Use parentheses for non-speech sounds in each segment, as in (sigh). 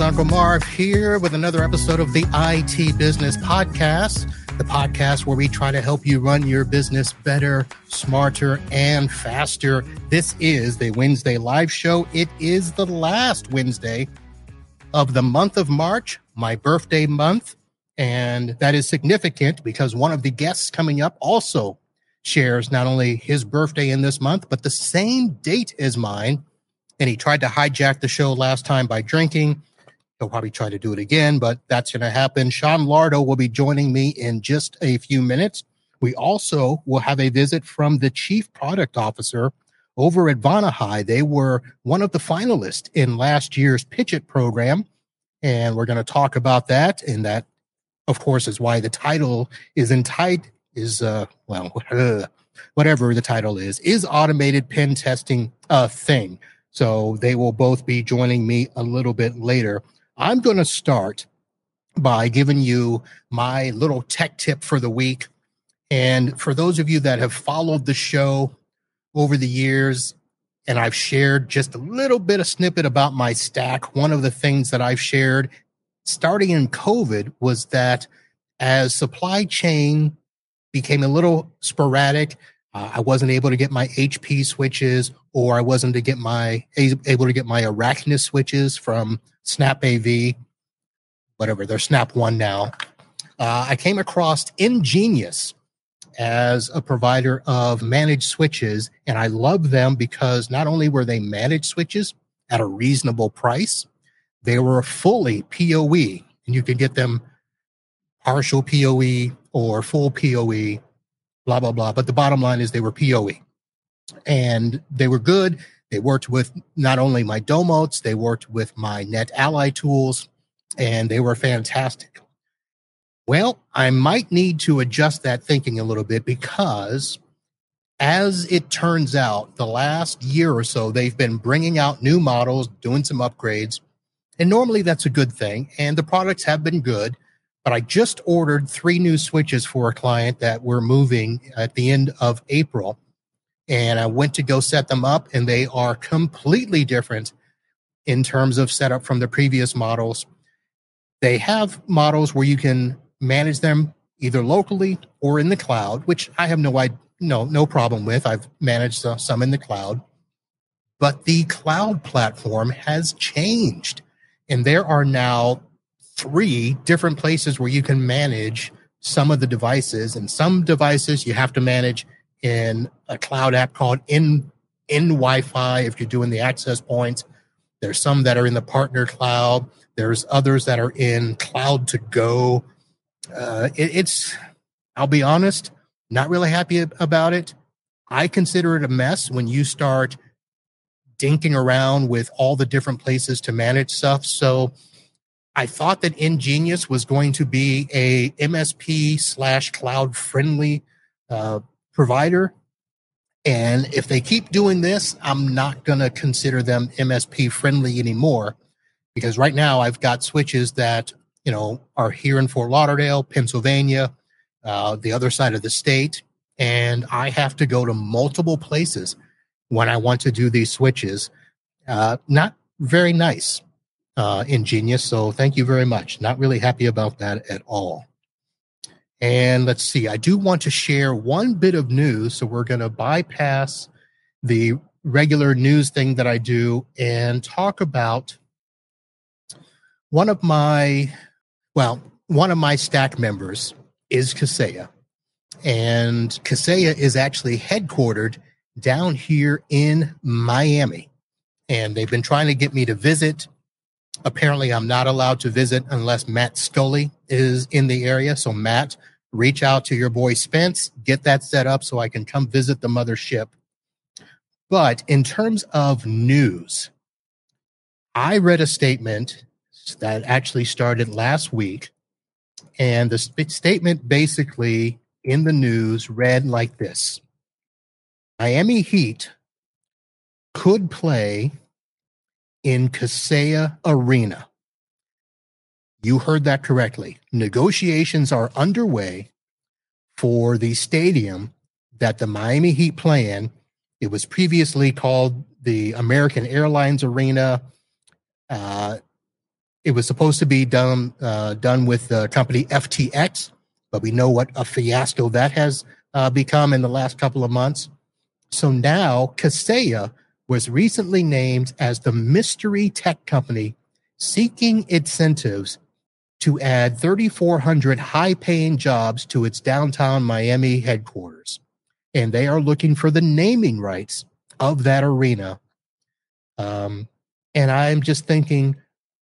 Uncle Marv here with another episode of the IT Business Podcast, the podcast where we try to help you run your business better, smarter, and faster. This is the Wednesday live show. It is the last Wednesday of the month of March, my birthday month. And that is significant because one of the guests coming up also shares not only his birthday in this month, but the same date as mine. And he tried to hijack the show last time by drinking. He'll probably try to do it again, but that's going to happen. Sean Lardo will be joining me in just a few minutes. We also will have a visit from the chief product officer over at Vonahi. They were one of the finalists in last year's Pitch It program. And we're going to talk about that. And that, of course, is why the title is entitled is uh well (laughs) whatever the title is is automated pen testing a thing so they will both be joining me a little bit later i'm going to start by giving you my little tech tip for the week and for those of you that have followed the show over the years and i've shared just a little bit of snippet about my stack one of the things that i've shared starting in covid was that as supply chain became a little sporadic. Uh, I wasn't able to get my HP switches, or I wasn't to get my able to get my Araknis switches from Snap AV, whatever they're Snap One now. Uh, I came across EnGenius as a provider of managed switches, and I love them because not only were they managed switches at a reasonable price, they were fully PoE, and you could get them partial PoE or full PoE, blah, blah, blah. But the bottom line is they were PoE and they were good. They worked with not only my Domotz, they worked with my NetAlly tools, and they were fantastic. Well, I might need to adjust that thinking a little bit because, as it turns out, the last year or so, they've been bringing out new models, doing some upgrades. And normally that's a good thing. And the products have been good but I just ordered three new switches for a client that we're moving at the end of April. And I went to go set them up, and they are completely different in terms of setup from the previous models. They have models where you can manage them either locally or in the cloud, which I have no no no problem with. I've managed some in the cloud, but the cloud platform has changed, and there are now three different places where you can manage some of the devices and some devices you have to manage in a cloud app called in in wi-fi if you're doing the access points. There's some that are in the partner cloud. There's others that are in cloud to go. Uh, it, it's i'll be honest not really happy about it. I consider it a mess when you start dinking around with all the different places to manage stuff. So I thought that EnGenius was going to be a MSP slash cloud friendly uh, provider. And if they keep doing this, I'm not going to consider them MSP friendly anymore because right now I've got switches that, you know, are here in Fort Lauderdale, Pennsylvania, uh, the other side of the state. And I have to go to multiple places when I want to do these switches. Uh, not very nice uh, EnGenius. So thank you very much. Not really happy about that at all. And let's see, I do want to share one bit of news. So we're going to bypass the regular news thing that I do and talk about one of my, well, one of my stack members is Kaseya. And Kaseya is actually headquartered down here in Miami. And they've been trying to get me to visit Apparently, I'm not allowed to visit unless Matt Scully is in the area. So, Matt, reach out to your boy Spence, get that set up so I can come visit the mothership. But in terms of news, I read a statement that actually started last week. And the sp- statement basically in the news read like this Miami Heat could play in Kaseya Arena. You heard that correctly. Negotiations are underway for the stadium that the Miami Heat play in. It was previously called the American Airlines Arena. Uh, it was supposed to be done uh, done with the company FTX, but we know what a fiasco that has uh, become in the last couple of months. So now Kaseya was recently named as the mystery tech company seeking incentives to add 3,400 high paying jobs to its downtown Miami headquarters. And they are looking for the naming rights of that arena. Um, and I'm just thinking,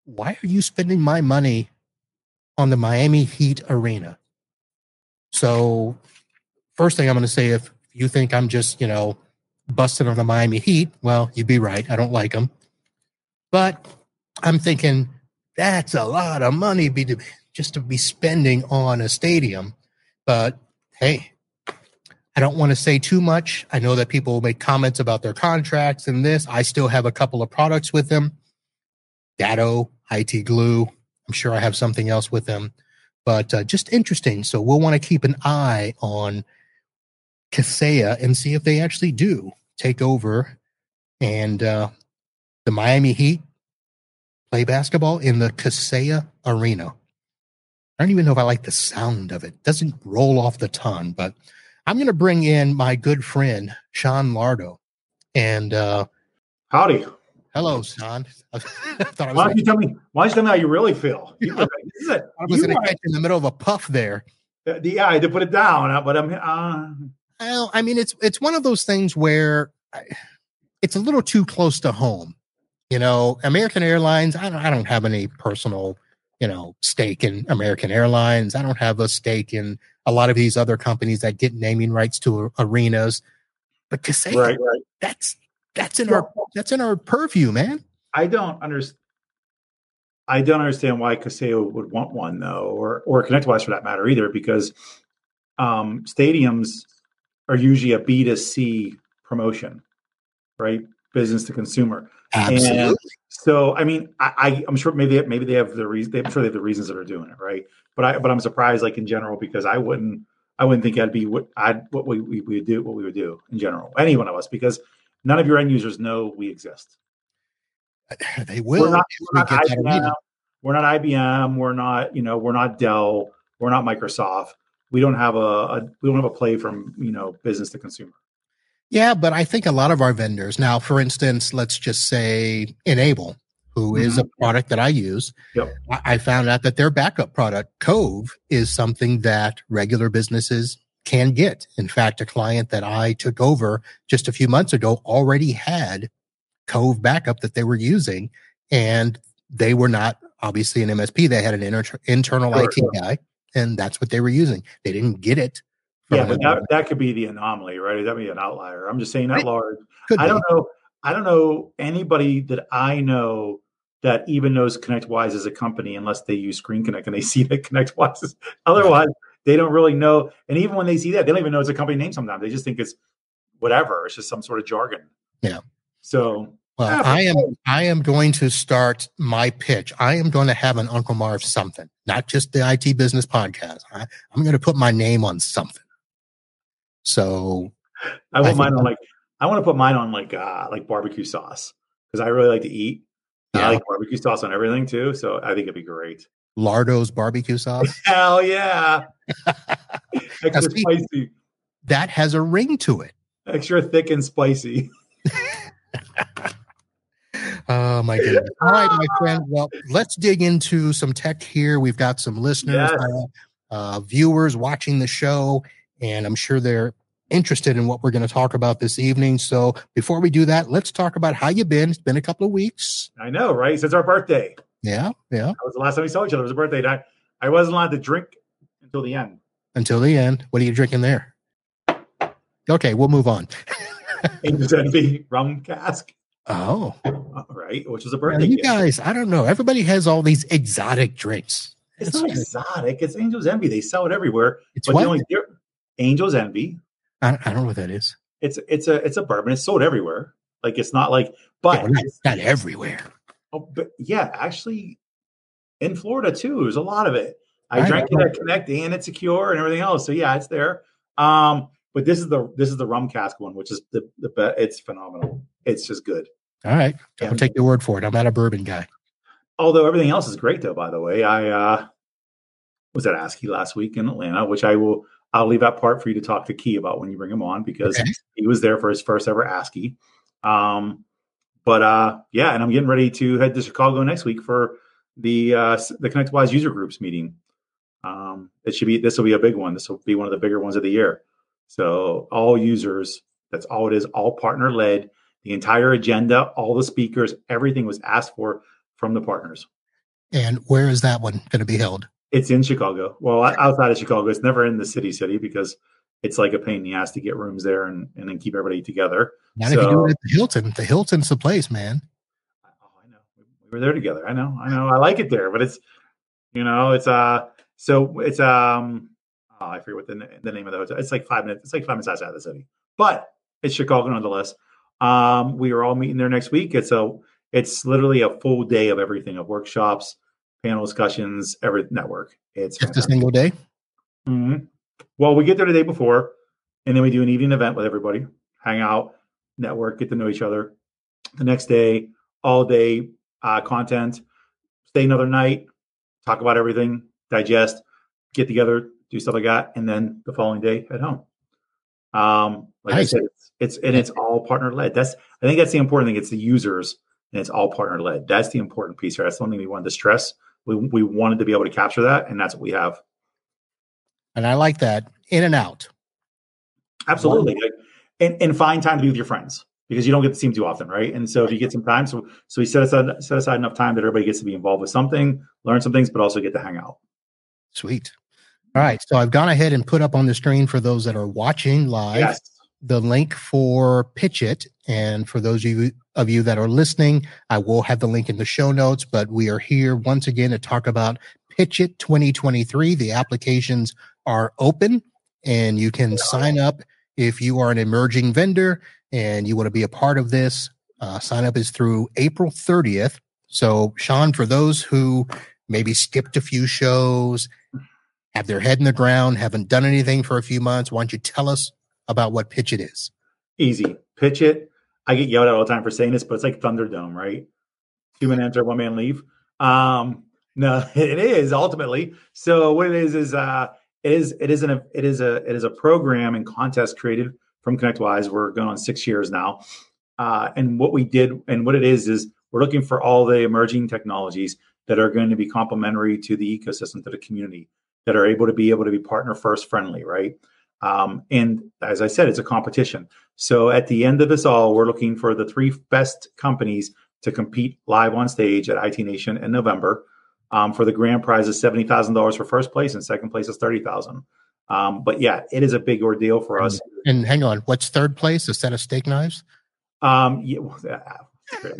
why are you spending my money on the Miami Heat arena? So, first thing I'm going to say, if you think I'm just, you know, busted on the Miami Heat, well, you'd be right. I don't like them. But I'm thinking that's a lot of money be to, just to be spending on a stadium. But hey, I don't want to say too much. I know that people will make comments about their contracts and this. I still have a couple of products with them. Datto, IT Glue. I'm sure I have something else with them, but uh, just interesting. So we'll want to keep an eye on Kaseya and see if they actually do take over and uh, the Miami Heat play basketball in the Kaseya Arena. I don't even know if I like the sound of it. it doesn't roll off the tongue, but I'm going to bring in my good friend Sean Lardo. And uh, howdy, hello, Sean. (laughs) I I why don't you tell me? Why don't you tell me how you really feel? (laughs) You, this is it. I was going to catch in the middle of a puff there. The, yeah, I had to put it down, uh, but I'm. Uh... Well, I mean, it's it's one of those things where I, it's a little too close to home. You know, American Airlines. I don't. I don't have any personal, you know, stake in American Airlines. I don't have a stake in a lot of these other companies that get naming rights to arenas. But to say right, right. that's that's in yeah. our that's in our purview, man. I don't understand. I don't understand why Kaseya would want one though, or or ConnectWise for that matter either, because um, stadiums are usually a B to C promotion, right? Business to consumer. Absolutely. And so, I mean, I, am sure maybe maybe they have the reason. I'm sure they have the reasons that are doing it, right? But I but I'm surprised, like in general, because I wouldn't I wouldn't think I'd be what I'd what we, we, we would do what we would do in general, any one of us, because none of your end users know we exist. Uh, they will. We're not, we're not, IBM, we're not IBM. We're not you know we're not Dell. We're not Microsoft. We don't have a, a we don't have a play from you know business to consumer. Yeah, but I think a lot of our vendors now, for instance, let's just say N-able, who mm-hmm. is a product that I use. Yep. I found out that their backup product, Cove, is something that regular businesses can get. In fact, a client that I took over just a few months ago already had Cove backup that they were using, and they were not obviously an MSP. They had an inter- internal sure, IT sure. guy, and that's what they were using. They didn't get it yeah, but that, that could be the anomaly, right? That be an outlier. I'm just saying that large. I don't know. I don't know anybody that I know that even knows ConnectWise as a company unless they use Screen Connect and they (laughs) see that ConnectWise is. Otherwise, they don't really know. And even when they see that, they don't even know it's a company name. Sometimes they just think it's whatever. It's just some sort of jargon. Yeah. So well, yeah, I am I am going to start my pitch. I am going to have an Uncle Marv something, not just the IT business podcast. I, am going to put my name on something. So I want I mine on like I want to put mine on like uh like barbecue sauce because I really like to eat. Yeah. I like barbecue sauce on everything too, so I think it'd be great. Lardo's barbecue sauce. (laughs) Hell yeah! (laughs) Extra see, spicy. That has a ring to it. Extra thick and spicy. (laughs) oh my goodness! All right, my friend. Well, let's dig into some tech here. We've got some listeners, yes. uh, uh, viewers watching the show, and I'm sure they're interested in what we're going to talk about this evening. So before we do that, let's talk about how you've been. It's been a couple of weeks. I know, right? Since our birthday. Yeah, yeah. That was the last time we saw each other. It was a birthday. I, I wasn't allowed to drink until the end. Until the end. What are you drinking there? Okay, we'll move on. (laughs) Angel's Envy rum cask. Oh. Right, which is a birthday. Now, you guys, I don't know. Everybody has all these exotic drinks. It's, it's not exotic. It's Angel's Envy. They sell it everywhere. It's but what? the only Angel's Envy. I, I, don't know what that is. It's it's a it's a bourbon. It's sold everywhere. Like it's not like, but yeah, not, not, everywhere. Oh, but yeah, actually, in Florida too, there's a lot of it. I, I drank it at Connect and it's secure and everything else. So yeah, it's there. Um, but this is the this is the rum cask one, which is the the it's phenomenal. It's just good. All right, I'll take your word for it. I'm not a bourbon guy. although everything else is great, though. By the way, I uh, was at ASCII last week in Atlanta, which I will I'll leave that part for you to talk to Key about when you bring him on because okay. he was there for his first ever ASCII. Um, but uh, yeah, and I'm getting ready to head to Chicago next week for the uh, the ConnectWise user groups meeting. Um, it should be this will be a big one. This will be one of the bigger ones of the year. So all users, that's all it is, all partner led. The entire agenda, all the speakers, everything was asked for from the partners. And where is that one going to be held? It's in Chicago. Well, outside of Chicago, it's never in the city city because it's like a pain in the ass to get rooms there and, and then keep everybody together. Not so, if you do it at the Hilton. The Hilton's the place, man. Oh, I know. We were there together. I know. I know. I like it there, but it's you know, it's uh so it's um oh, I forget what the, the name of the hotel. It's like five minutes. It's like five minutes outside of the city, but it's Chicago nonetheless. Um, we are all meeting there next week. It's a it's literally a full day of everything of workshops, panel discussions, every network. It's just fantastic. a single day. Mm-hmm. Well, we get there the day before, and then we do an evening event with everybody, hang out, network, get to know each other. The next day, all day uh, content. Stay another night, talk about everything, digest, get together, do stuff like that, and then the following day head home. Um, like nice. I said, it's, it's and it's all partner led. That's I think that's the important thing. It's the users and it's all partner led. That's the important piece here. That's something we wanted to stress. We we wanted to be able to capture that, and that's what we have. And I like that in and out. Absolutely. Like, and, and find time to be with your friends because you don't get to see them too often, right? And so if you get some time, so so we set aside set aside enough time that everybody gets to be involved with something, learn some things, but also get to hang out. Sweet. All right. So I've gone ahead and put up on the screen for those that are watching live yes. the link for Pitch It. And for those of you, of you that are listening, I will have the link in the show notes. But we are here once again to talk about Pitch It 2023. The applications are open and you can sign up if you are an emerging vendor and you want to be a part of this. Uh, sign up is through April 30th. So, Sean, for those who maybe skipped a few shows, have their head in the ground, haven't done anything for a few months, why don't you tell us about what Pitch It is? Easy. Pitch It. I get yelled at all the time for saying this, but it's like Thunderdome, right? Two man enter, one man leave. Um, no, (laughs) it is ultimately. So what it is is uh it is it is an it is a it is a program and contest created from ConnectWise. We're going on six years now, uh, and what we did and what it is is we're looking for all the emerging technologies that are going to be complementary to the ecosystem to the community that are able to be able to be partner first friendly, right? Um, and as I said, it's a competition. So at the end of this all, we're looking for the three best companies to compete live on stage at IT Nation in November. Um, for the grand prize is seventy thousand dollars for first place, and second place is thirty thousand. Um, but yeah, it is a big ordeal for us. And, and hang on, what's third place? A set of steak knives? Um, yeah,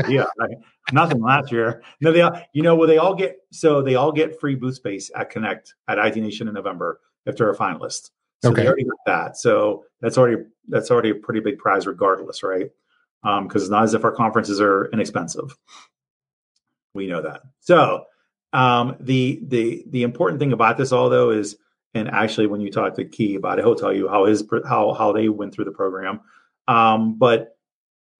yeah, (laughs) nothing last year. No, they all, you know, well, they all get so they all get free booth space at Connect at IT Nation in November if they're a finalist. So okay. they already got that. So that's already that's already a pretty big prize, regardless, right? Because um, it's not as if our conferences are inexpensive. We know that. So um, the the the important thing about this all though is, and actually when you talk to Key about it, he'll tell you how his how how they went through the program. Um, but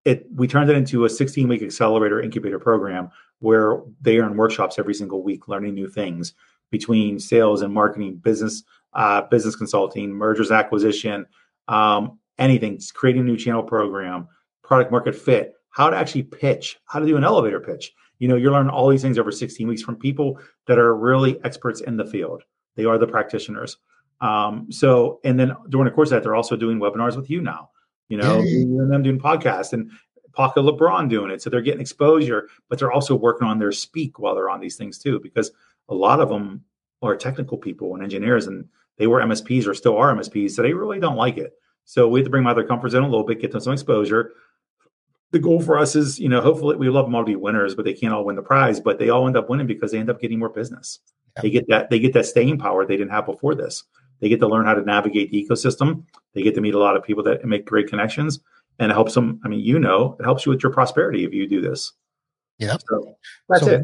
it we turned it into a 16 week accelerator incubator program where they are in workshops every single week, learning new things between sales and marketing, business uh, business consulting, mergers acquisition, um, anything, creating a new channel program, product market fit, how to actually pitch, how to do an elevator pitch. You know you're learning all these things over 16 weeks from people that are really experts in the field. They are the practitioners. Um, so and then during the course of that they're also doing webinars with you now you know and them doing podcasts and Paco LeBron doing it. So they're getting exposure, but they're also working on their speak while they're on these things too, because a lot of them are technical people and engineers and they were MSPs or still are MSPs. So they really don't like it. So we have to bring them out of their comfort zone a little bit, get them some exposure, the goal for us is, you know, hopefully we love them all to be winners, but they can't all win the prize. But they all end up winning because they end up getting more business. Yeah. They get that they get that staying power they didn't have before this. They get to learn how to navigate the ecosystem. They get to meet a lot of people that make great connections, and it helps them. I mean, you know, it helps you with your prosperity if you do this. Yeah. So that's so it.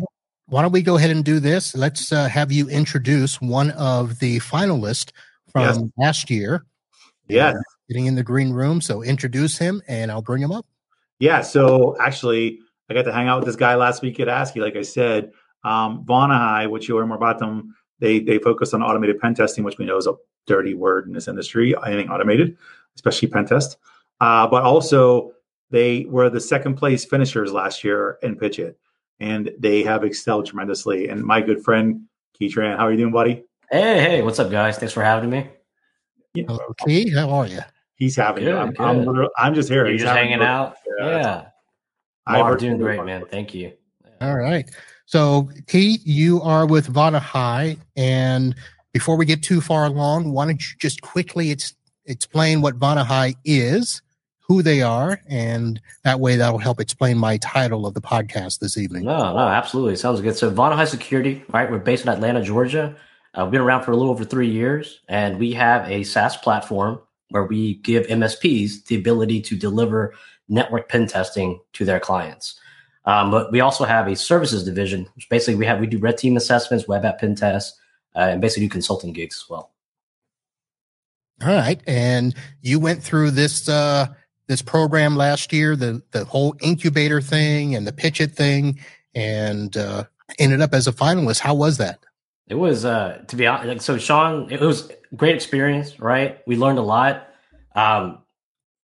Why don't we go ahead and do this? Let's uh, have you introduce one of the finalists from yes. last year. Yes. Uh, getting in the green room. So introduce him, and I'll bring him up. Yeah. So actually, I got to hang out with this guy last week at ASCII. Like I said, Um, Vonahi, which more about them, they they focus on automated pen testing, which we know is a dirty word in this industry. Anything automated, especially pen test. Uh, but also, they were the second place finishers last year in Pitch It, and they have excelled tremendously. And my good friend Key Tran, how are you doing, buddy? Hey, hey, what's up, guys? Thanks for having me. Yeah. Hello, Key. How are you? He's having good, I'm, I'm, I'm, just here. You're He's just hanging out. Yeah. yeah. I'm doing great, man. Thank you. All right. So, Keith, you are with Vonahi. And before we get too far along, why don't you just quickly ex- explain what Vonahi is, who they are, and that way that'll help explain my title of the podcast this evening. No, no, absolutely. Sounds good. So, Vonahi Security, right? We're based in Atlanta, Georgia. Uh, we've been around for a little over three years, and we have a SaaS platform where we give MSPs the ability to deliver network pen testing to their clients. Um, but we also have a services division, which basically we have we do red team assessments, web app pen tests, uh, and basically do consulting gigs as well. All right, and you went through this uh, this program last year, the the whole incubator thing and the pitch it thing, and uh, ended up as a finalist. How was that? It was uh, to be honest. Like, so Sean, it was great experience, right? We learned a lot. Um,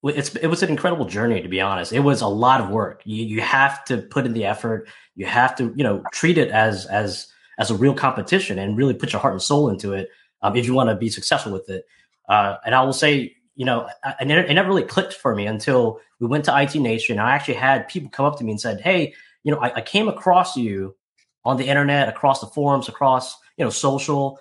it's it was an incredible journey to be honest. It was a lot of work. You you have to put in the effort. You have to you know treat it as as as a real competition and really put your heart and soul into it um, if you want to be successful with it. Uh, and I will say, you know, I, it never really clicked for me until we went to IT Nation. I actually had people come up to me and said, "Hey, you know, I, I came across you on the internet, across the forums, across you know social."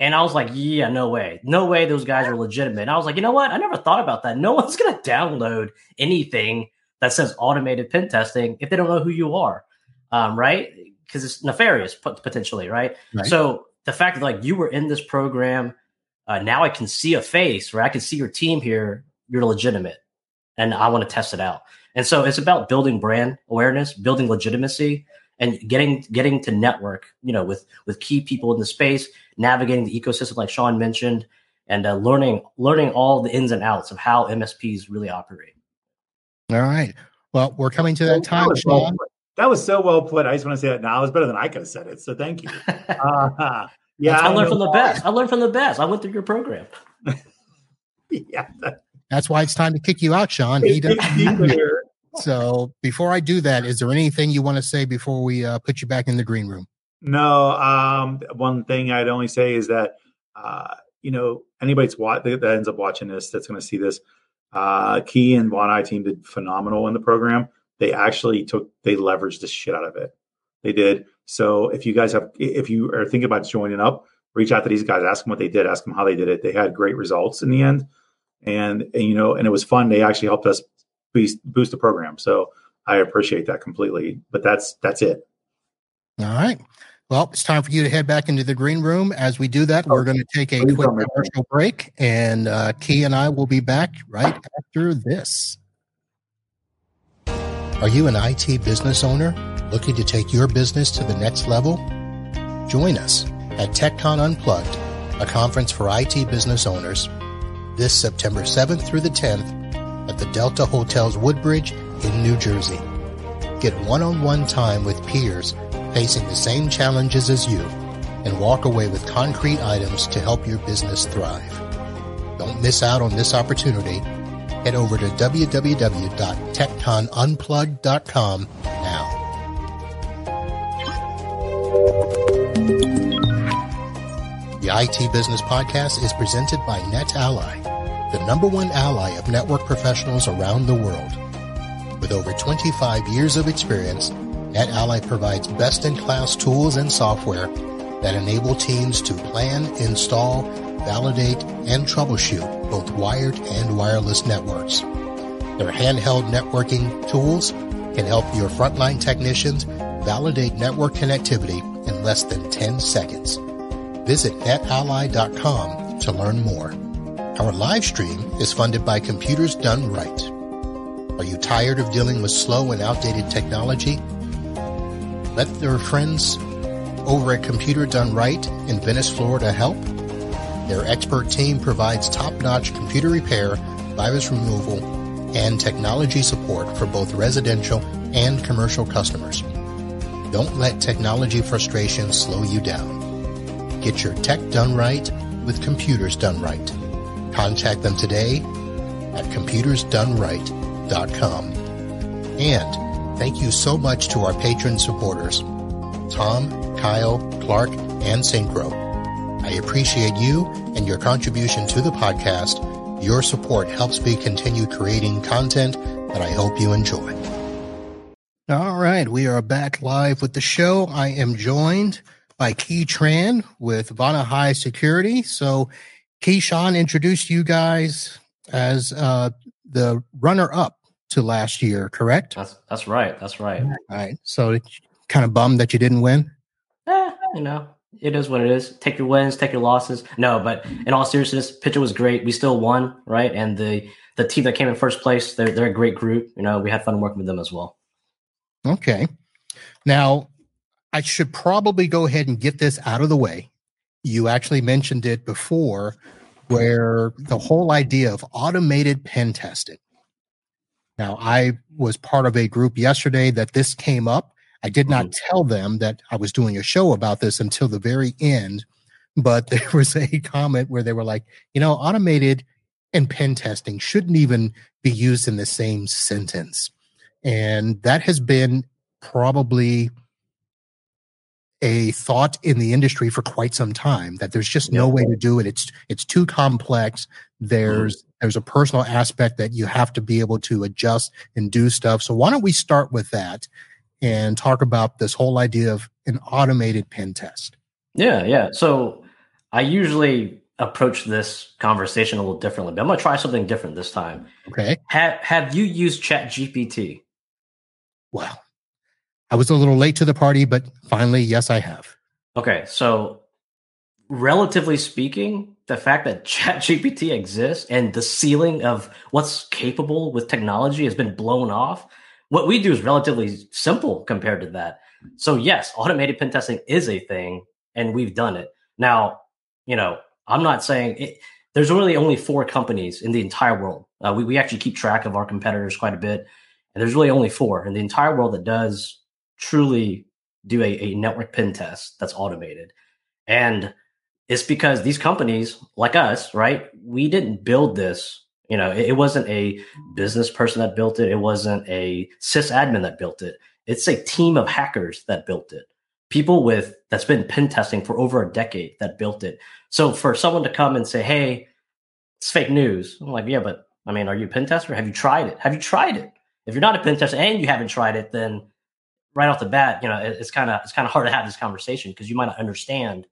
And I was like, yeah, no way. No way those guys are legitimate. And I was like, you know what? I never thought about that. No (laughs) one's going to download anything that says automated pen testing if they don't know who you are. Um, right? Because it's nefarious potentially, right? right? So the fact that like you were in this program, uh, now I can see a face, right? I can see your team here. You're legitimate, and I want to test it out. And so it's about building brand awareness, building legitimacy, and getting getting to network, you know, with with key people in the space, navigating the ecosystem like Sean mentioned, and uh, learning learning all the ins and outs of how MSPs really operate. All right. Well, we're coming to that time, that Sean. That was so well put. I just want to say that now. It was better than I could have said it. So thank you. (laughs) Uh, yeah, I, I learned from the best. I learned from the best. I went through your program. (laughs) yeah, that's why it's time to kick you out, Sean. He (laughs) so before I do that, is there anything you want to say before we uh, put you back in the green room? No. Um, one thing I'd only say is that uh, you know anybody that ends up watching this that's going to see this. Uh, Key and Vonahi team did phenomenal in the program. They actually took they leveraged the shit out of it. They did. So if you guys have if you are thinking about joining up, reach out to these guys, ask them what they did, ask them how they did it. They had great results in the end. And, and you know, and it was fun. They actually helped us boost boost the program. So I appreciate that completely. But that's that's it. All right. Well, it's time for you to head back into the green room. As we do that, we're going to take a quick commercial break, and uh, Key and I will be back right after this. Are you an IT business owner looking to take your business to the next level? Join us at TechCon Unplugged, a conference for IT business owners, this September 7th through the 10th at the Delta Hotels Woodbridge in New Jersey. Get one-on-one time with peers facing the same challenges as you and walk away with concrete items to help your business thrive. Don't miss out on this opportunity. Head over to www.techconunplugged.com The IT Business Podcast is presented by NetAlly the number one ally of network professionals around the world. With over 25 years of experience, NetAlly provides best-in-class tools and software that enable teams to plan, install, validate, and troubleshoot both wired and wireless networks. Their handheld networking tools can help your frontline technicians validate network connectivity in less than 10 seconds. Visit netally.com to learn more. Our live stream is funded by Computers Done Right. Are you tired of dealing with slow and outdated technology? Let their friends over at Computer Done Right in Venice, Florida help. Their expert team provides top-notch computer repair, virus removal, and technology support for both residential and commercial customers. Don't let technology frustration slow you down. Get your tech done right with Computers Done Right. Contact them today at computersdoneright.com. And thank you so much to our patron supporters, Tom, Kyle, Clark, and. Crow. I appreciate you and your contribution to the podcast. Your support helps me continue creating content that I hope you enjoy. All right, we are back live with the show. I am joined by Key Tran with Vonahi Security. So, Keyshawn introduced you guys as uh, the runner up to last year, correct? That's that's right. That's right. All right. So, kind of bummed that you didn't win. Eh, you know, it is what it is. Take your wins, take your losses. No, but in all seriousness, Pitch It was great. We still won, right? And the the team that came in first place, they're they're a great group. You know, we had fun working with them as well. Okay. Now, I should probably go ahead and get this out of the way. You actually mentioned it before, where the whole idea of automated pen testing. Now, I was part of a group yesterday that this came up. I did not mm-hmm. tell them that I was doing a show about this until the very end, but (laughs) there was a comment where they were like, you know, automated and pen testing shouldn't even be used in the same sentence. And that has been probably a thought in the industry for quite some time that there's just no way to do it. It's it's too complex. There's mm-hmm. there's a personal aspect that you have to be able to adjust and do stuff. So why don't we start with that and talk about this whole idea of an automated pen test? Yeah, yeah. So I usually approach this conversation a little differently, but I'm gonna try something different this time. Okay. Have have you used Chat GPT? Wow. I was a little late to the party, but finally, yes, I have. Okay. So, relatively speaking, the fact that (laughs) ChatGPT exists and the ceiling of what's capable with technology has been blown off, what we do is relatively simple compared to that. So, yes, automated pen testing is a thing, and we've done it. Now, you know, I'm not saying it, there's really only four companies in the entire world. Uh, we, we actually keep track of our competitors quite a bit. And there's really only four in the entire world that does truly do a, a network pen test that's automated. And it's because these companies like us, right? We didn't build this. You know, it, it wasn't a business person that built it. It wasn't a sysadmin that built it. It's a team of hackers that built it. People with that's been pen testing for over a decade that built it. So for someone to come and say, "Hey, it's fake news," I'm like, "Yeah, but I mean, are you a pen tester? Have you tried it? Have you tried it? If you're not a pen tester and you haven't tried it, then right off the bat, you know, it, it's kind of it's kind of hard to have this conversation because you might not understand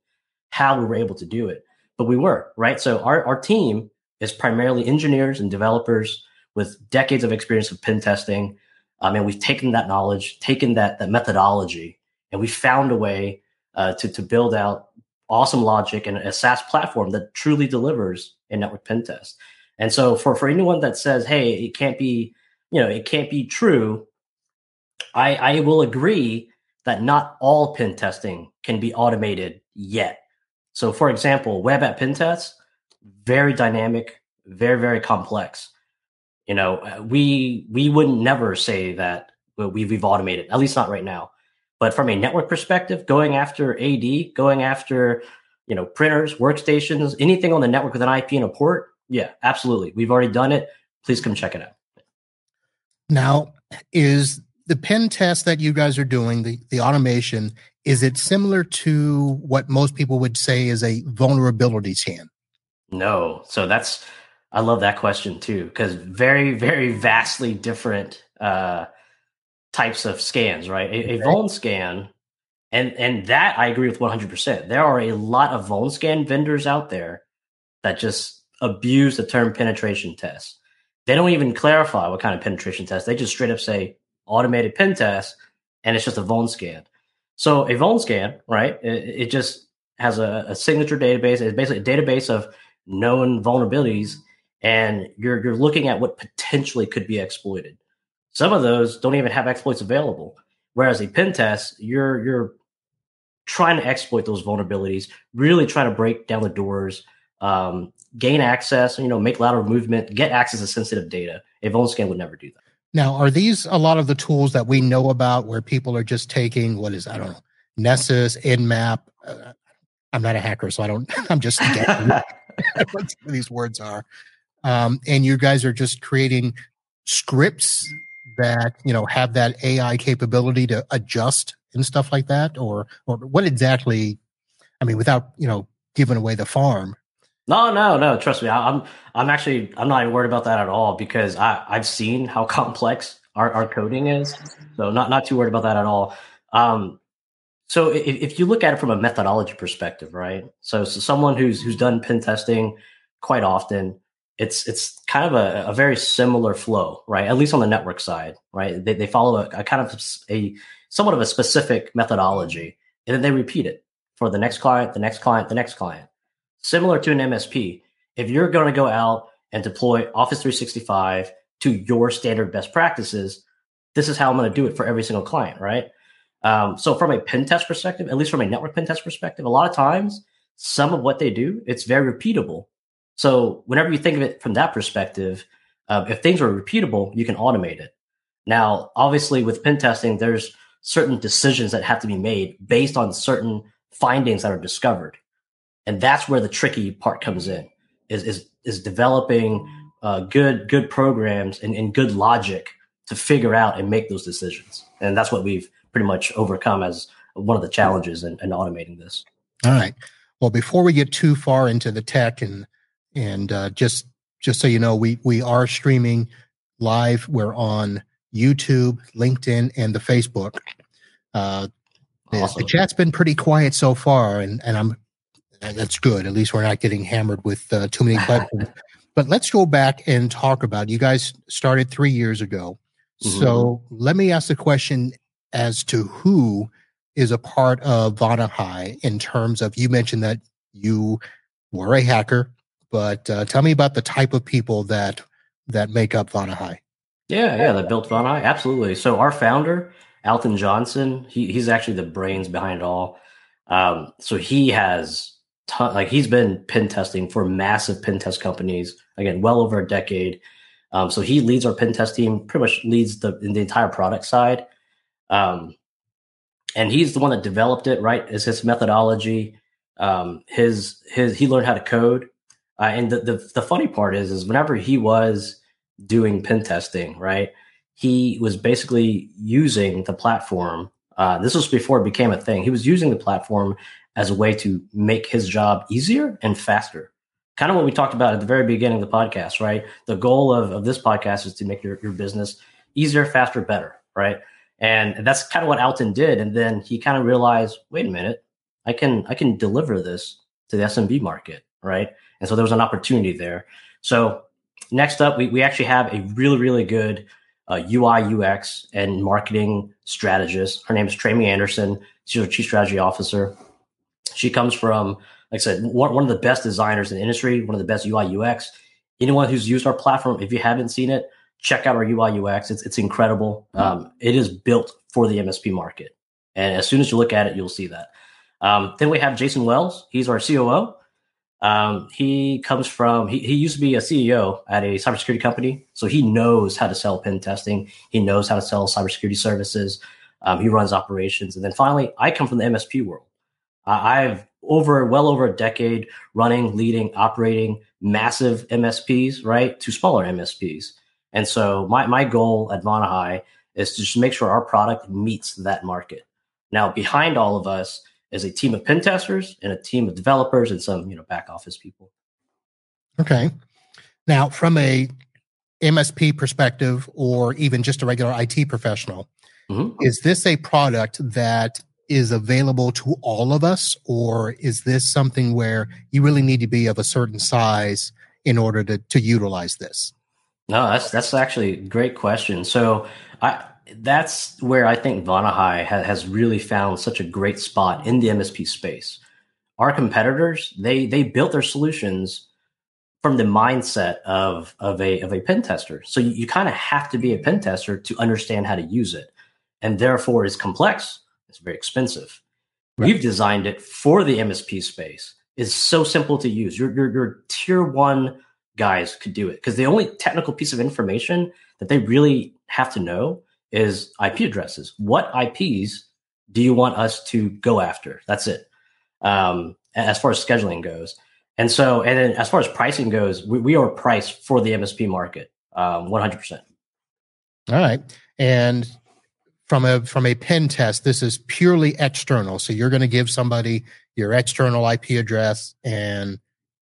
how we were able to do it, but we were right. So our our team is primarily engineers and developers with decades of experience of pen testing. Um, and we've taken that knowledge, taken that that methodology, and we found a way uh, to to build out awesome logic and a SaaS platform that truly delivers a network pen test. And so for for anyone that says, "Hey, it can't be," you know, it can't be true I, I will agree that not all pen testing can be automated yet. So, for example, web app pen tests, very dynamic, very, very complex. You know, uh, we we wouldn't never say that we've, we've automated, at least not right now. But from a network perspective, going after AD, going after you know printers, workstations, anything on the network with an IP and a port, yeah, absolutely, we've already done it. Please come check it out. Now, is the pen test that you guys are doing, the, the automation, is it similar to what most people would say is a vulnerability scan? No. So that's, I love that question too, because very, very vastly different uh, types of scans, right? A, a vuln scan, and and that I agree with 100%. There are a lot of vuln scan vendors out there that just abuse the term penetration test. They don't even clarify what kind of penetration test. They just straight up say automated pen test, and it's just a vuln scan. So a vuln scan, right? It, it just has a, a, signature database. It's basically a database of known vulnerabilities, and you're you're looking at what potentially could be exploited. Some of those don't even have exploits available. Whereas a pen test, you're you're trying to exploit those vulnerabilities, really trying to break down the doors, um, gain access, you know, make lateral movement, get access to sensitive data. A vuln scan would never do that. Now, are these a lot of the tools that we know about where people are just taking what is, I don't know, Nessus, Nmap? Uh, I'm not a hacker, so I don't, (laughs) I'm just guessing (laughs) (laughs) what these words are. Um, and you guys are just creating scripts that, you know, have that AI capability to adjust and stuff like that? Or, or what exactly, I mean, without, you know, giving away the farm, no, no, no. Trust me, I, am I'm actually I'm not even worried about that at all because I I've seen how (laughs) complex our, our coding is, so not not too worried about that at all. Um, so if, if you look at it from a methodology perspective, right? So, so someone who's who's done pen testing quite often, it's it's kind of a, a very similar flow, right? At least on the network side, right? They they follow a, a kind of a somewhat of a specific methodology, and then they repeat it for the next client, the next client, the next client similar to an MSP, if you're going to go out and deploy Office 365 to your standard best practices, this is how I'm going to do it for every single client, right? Um, so from a pen test perspective, at least from a network pen test perspective, a lot of times some of what they do, it's very repeatable. So whenever you think of it from that perspective, uh, if things are repeatable, you can automate it. Now, obviously with pen testing, there's certain decisions that have to be made based on certain findings that are discovered and that's where the tricky part comes in is is is developing uh, good good programs and, and good logic to figure out and make those decisions. And that's what we've pretty much overcome as one of the challenges in, in automating this. All right. Well before we get too far into the tech and and uh, just just so you know we we are streaming live. We're on youtube linkedin and the facebook. Uh, awesome. the chat's been pretty quiet so far and and i'm that's good. At least we're not getting hammered with uh, too many (sighs) questions. but let's go back and talk about you guys started three years ago. Mm-hmm. So let me ask the question as to who is a part of Vonahi in terms of you mentioned that you were a hacker, but uh, tell me about the type of people that that make up Vonahi. Yeah, yeah, that built Vonahi. Absolutely. So our founder, Alton Johnson, he, he's actually the brains behind it all. Um, so he has ton, like he's been pen testing for massive pen test companies again, well over a decade. Um, so he leads our pen test team, pretty much leads the the entire product side. Um, and he's the one that developed it. Right, is his methodology. Um, his his he learned how to code. Uh, and the, the the funny part is, is whenever he was doing pen testing, right, he was basically using the platform. Uh, this was before it became a thing. He was using the platform as a way to make his job easier and faster. Kind of what we talked about at the very beginning of the podcast, right? The goal of, of this podcast is to make your, your business easier, faster, better, right? And that's kind of what Alton did. And then he kind of realized, wait a minute, I can I can deliver this to the SMB market, right? And so there was an opportunity there. So next up, we, we actually have a really, really good uh, UI, UX, and marketing strategist. Her name is Tramy Anderson. She's our chief strategy officer. She comes from, like I said, one, one of the best designers in the industry, one of the best UI UX. Anyone who's used our platform, if you haven't seen it, check out our UI UX. It's it's incredible. Mm-hmm. Um, it is built for the MSP market, and as soon as you look at it, you'll see that. Um, then we have Jason Wells. He's our COO. Um, he comes from he, he used to be a CEO at a cybersecurity company, so he knows how to sell pen testing. He knows how to sell cybersecurity services. Um, he runs operations, and then finally, I come from the MSP world. I've over well over a decade running, leading, operating massive MSPs, right, to smaller MSPs. And so my, my goal at Vonahi is to just make sure our product meets that market. Now, behind all of us is a team of pen testers and a team of developers and some, you know, back office people. Okay. Now, from a MSP perspective or even just a regular IT professional, mm-hmm. is this a product that is available to all of us, or is this something where you really need to be of a certain size in order to, to utilize this? No, that's that's actually a great question. So I that's where I think Vonahi ha, has really found such a great spot in the MSP space. Our competitors, they they built their solutions from the mindset of of a of a pen tester. So you, you kind of have to be a pen tester to understand how to use it, and therefore is complex it's very expensive. Right. We've designed it for the MSP space. It's so simple to use. Your, your, your tier one guys could do it because the only technical piece of information that they really have to know is IP addresses. What IPs do you want us to go after? That's it. Um, as far as scheduling goes. And so, and then as far as pricing goes, we, we are priced for the MSP market, um, 100%. All right. And from a from a pen test, this is purely external. So you're going to give somebody your external IP address and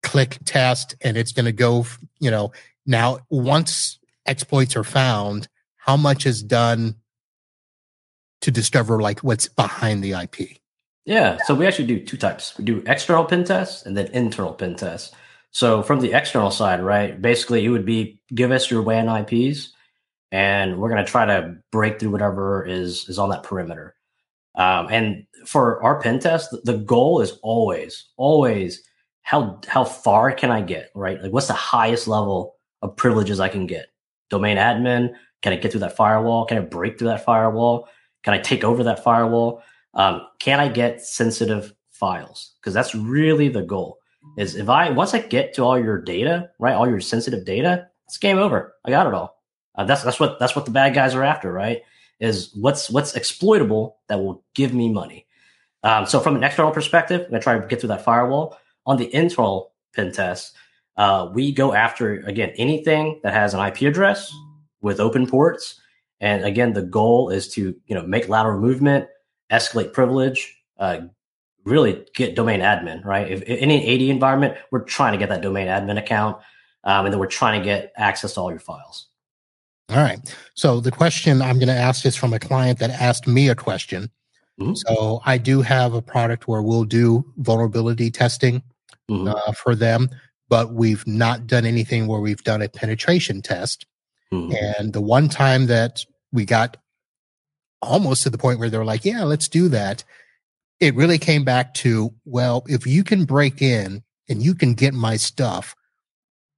click test, and it's going to go. You know, now once exploits are found, how much is done to discover like what's behind the IP? Yeah, so we actually do two types. We do external pen tests and then internal pen tests. So from the external side, right, basically it would be give us your WAN IPs and we're going to try to break through whatever is is on that perimeter. Um, and for our pen test, the goal is always, always how how far can I get? Right, like what's the highest level of privileges I can get? Domain admin. Can I get through that firewall? Can I break through that firewall? Can I take over that firewall? Um, can I get sensitive files? Because that's really the goal. Is if I once I get to all your data, right, all your sensitive data, it's game over. I got it all. Uh, that's that's what that's what the bad guys are after, right? Is what's what's exploitable that will give me money. Um, so from an external perspective, I'm gonna try to get through that firewall. On the internal pen test, uh, we go after again anything that has an IP address with open ports, and again the goal is to you know make lateral movement, escalate privilege, uh, really get domain admin right. If, if any AD environment, we're trying to get that domain admin account, um, and then we're trying to get access to all your files. All right. So the question I'm going to ask is from a client that asked me a question. Mm-hmm. So I do have a product where we'll do vulnerability testing mm-hmm. uh, for them, but we've not done anything where we've done a penetration test. Mm-hmm. And the one time that we got almost to the point where they're like, yeah, let's do that. It really came back to, well, if you can break in and you can get my stuff,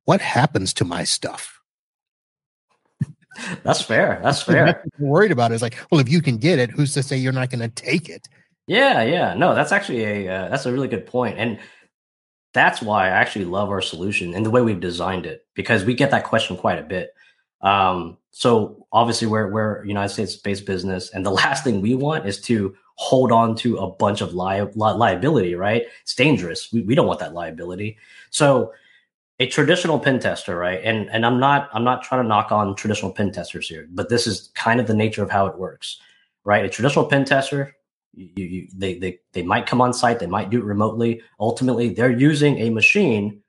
what happens to my stuff? That's fair. That's fair. worried about it is like, well, if you can get it, who's to say you're not going to take it? Yeah, yeah. No, that's actually a uh, that's a really good point, and that's why I actually love our solution and the way we've designed it because we get that question quite a bit. Um, so obviously, we're we're United States based business, and the (laughs) last thing we want is to hold on to a bunch of li- li- liability. Right? It's dangerous. We we don't want that liability. So a traditional pen tester, right? And and I'm not I'm not trying to knock on traditional pen testers here, but this is kind of the nature of how it works, right? A traditional pen tester, you, you, they they they might come on site, they might do it remotely. Ultimately, they're using a machine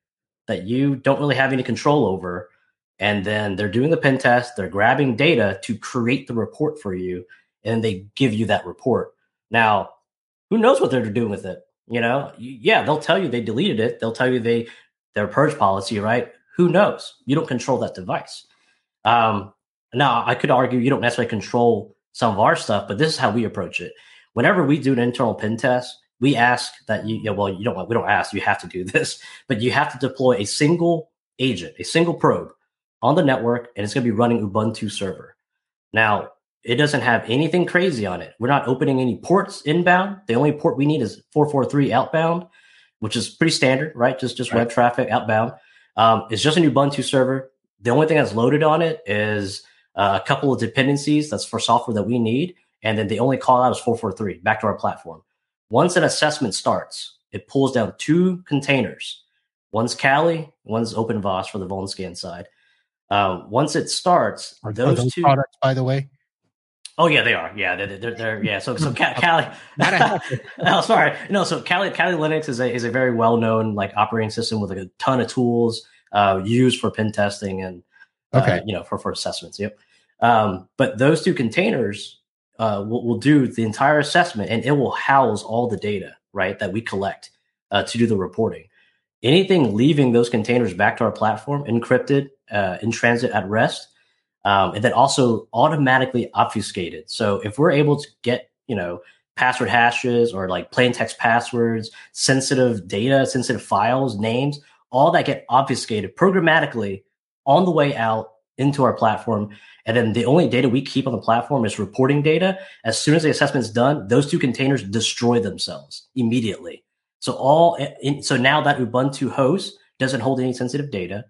that you don't really have any control over, and then they're doing the pen test. They're grabbing data to create the report for you, and they give you that report. Now, who knows what they're doing with it? You know, yeah, they'll tell you they deleted it. They'll tell you they their purge policy, right? Who knows? You don't control that device. Um, now, I could argue you don't necessarily control some of our stuff, but this is how we approach it. Whenever we do an internal pen test, we ask that you, you know, well, you don't, we don't ask, you have to do (laughs) this, but you have to deploy a single agent, a single probe on the network, and it's going to be running Ubuntu server. Now, it doesn't have anything crazy on it. We're not opening any ports inbound. The only port we need is 443 outbound which is pretty standard, right? Just just right. web traffic outbound. Um, it's just a new Ubuntu server. The only thing that's loaded on it is uh, a couple of dependencies that's for software that we need, and then the only call out is 443 back to our platform. Once an assessment starts, it pulls down two containers. One's Kali, one's OpenVAS for the Vulnscan side. Um, once it starts, are those, are those two products, by the way, Oh yeah, they are. Yeah, they're, they're, they're yeah. So so (laughs) Kali. (laughs) oh, (laughs) sorry. No, so Cali Kali Linux is a is a very well known like operating system with like a ton of tools uh, used for pen testing and uh, okay, you know, for for assessments. Yep. Um, but those two containers uh, will, will do the entire assessment, and it will house all the data right that we collect uh, to do the reporting. Anything leaving those containers back to our platform, encrypted, uh, in transit at rest um, and then also automatically obfuscated. So if we're able to get, you know, password hashes or like plain text passwords, sensitive data, sensitive files, names, all that get obfuscated programmatically on the way out into our platform. And then the only data we keep on the platform is reporting data. As soon as the assessment's done, those two containers destroy themselves immediately. So all in, so now that Ubuntu host doesn't hold any sensitive data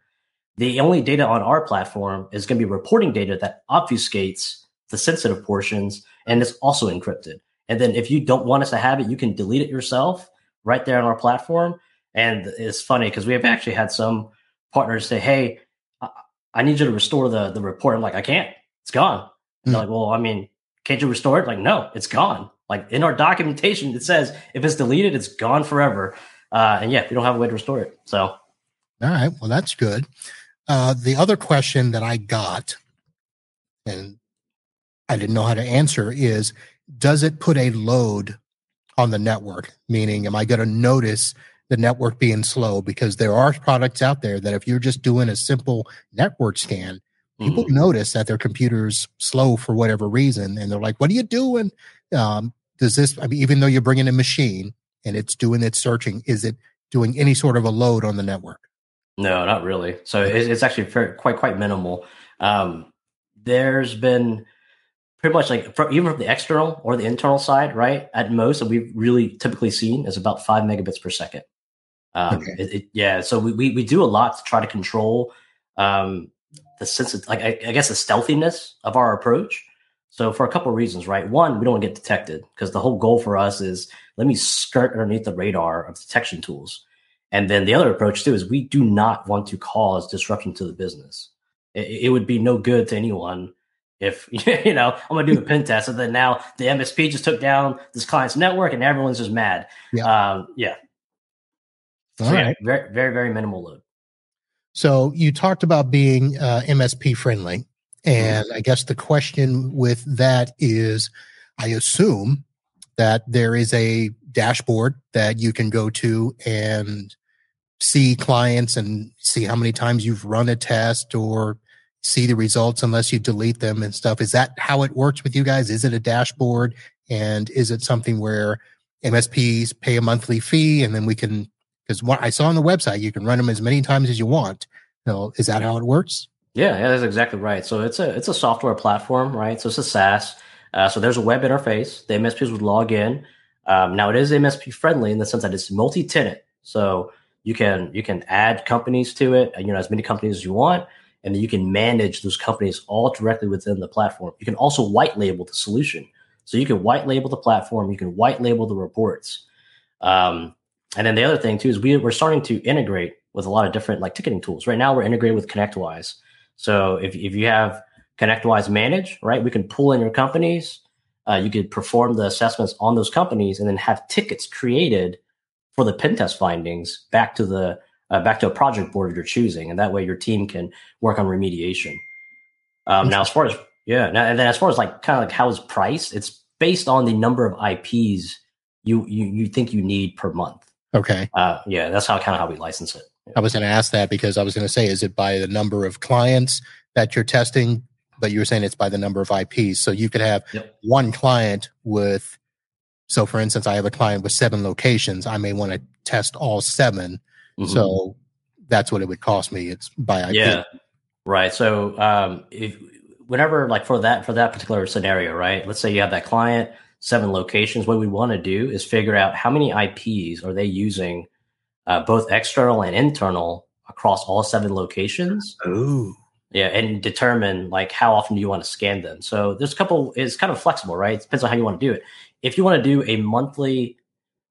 the only data on our platform is going to be reporting data that obfuscates the sensitive portions and it's also encrypted. And then if you don't want us to have it, you can delete it yourself right there on our platform. And it's funny because we have actually had some partners say, Hey, I need you to restore the, the report. I'm like, I can't, it's gone. Mm-hmm. They're like, well, I mean, can't you restore it? Like, no, it's gone. Like in our documentation, it says if it's deleted, it's gone forever. Uh, and yeah, we don't have a way to restore it. So, all right. Well, that's good. Uh, the other question that I got, and I didn't know how to answer, is does it put a load on the network? Meaning, am I going to notice the network being slow? Because there are products out there that if you're just doing a simple network scan, people mm-hmm. notice that their computer's slow for whatever reason. And they're like, what are you doing? Um, does this, I mean, even though you're bringing a machine and it's doing its searching, is it doing any sort of a load on the network? No, not really. So it's, actually very, quite, quite minimal. Um, there's been, pretty much like for, even from the external or the internal side, right? At most, that we've really typically seen is about five megabits per second. Um, okay. it, it, yeah, so we, we, we do a lot to try to control um, the sense of like I, I, guess the stealthiness of our approach. So for a couple of reasons, right? One, we don't get detected because the whole goal for us is let me skirt underneath the radar of detection tools. And then the other approach too is we do not want to cause disruption to the business. It, it would be no good to anyone if (laughs) you know I'm gonna do a pen test, and then now the MSP just took down this client's network, and everyone's just mad. Yeah, um, yeah. So, All right. yeah, very, very, very minimal load. So you talked about being uh, MSP friendly, and mm-hmm. I guess the question with that is, I assume that there is a dashboard that you can go to and see clients and see how many times you've run a test or see the results unless you delete them and stuff. Is that how it works with you guys? Is it a dashboard? And is it something where MSPs pay a monthly fee and then we can, because what I saw on the website, you can run them as many times as you want. So is that how it works? Yeah, yeah, that's exactly right. So it's a it's a software platform, right? So it's a SaaS. Uh, so there's a web interface. The MSPs would log in. Um, now it is MSP friendly in the sense that it's multi-tenant. So you can you can add companies to it. You know, as many companies as you want and then you can manage those companies all directly within the platform. You can also white label the solution. So you can white label the platform, you can white label the reports. Um, and then the other thing too is we, we're starting to integrate with a lot of different like ticketing tools. Right now we're integrated with ConnectWise. So if, if you have ConnectWise Manage, right, we can pull in your companies. Uh, you could perform the assessments on those companies and then have tickets created for the pen test findings back to the uh, back to a project board you're choosing, and that way your team can work on remediation. Um, now, as far as yeah, now, and then as far as like kind of like how it's priced, it's based on the number of IPs you you you think you need per month. Okay. Uh, yeah, that's how kind of how we license it. I was going to ask that because I was going to say, is it by the number of clients that you're testing? But you were saying it's by the number of IPs. So you could have yep. one client with, so for instance, I have a client with seven locations. I may want to test all 7 Mm-hmm. So that's what it would cost me. It's by IP. Yeah. Right. So um, if whenever like for that for that particular scenario, right? Let's say you have that client, seven locations. What we want to do is figure out how many IPs are they using, uh, both external and internal, across all seven locations. Ooh. Yeah, and determine like how often do you want to scan them. So there's a couple. It's kind of flexible, right? It depends on how you want to do it. If you want to do a monthly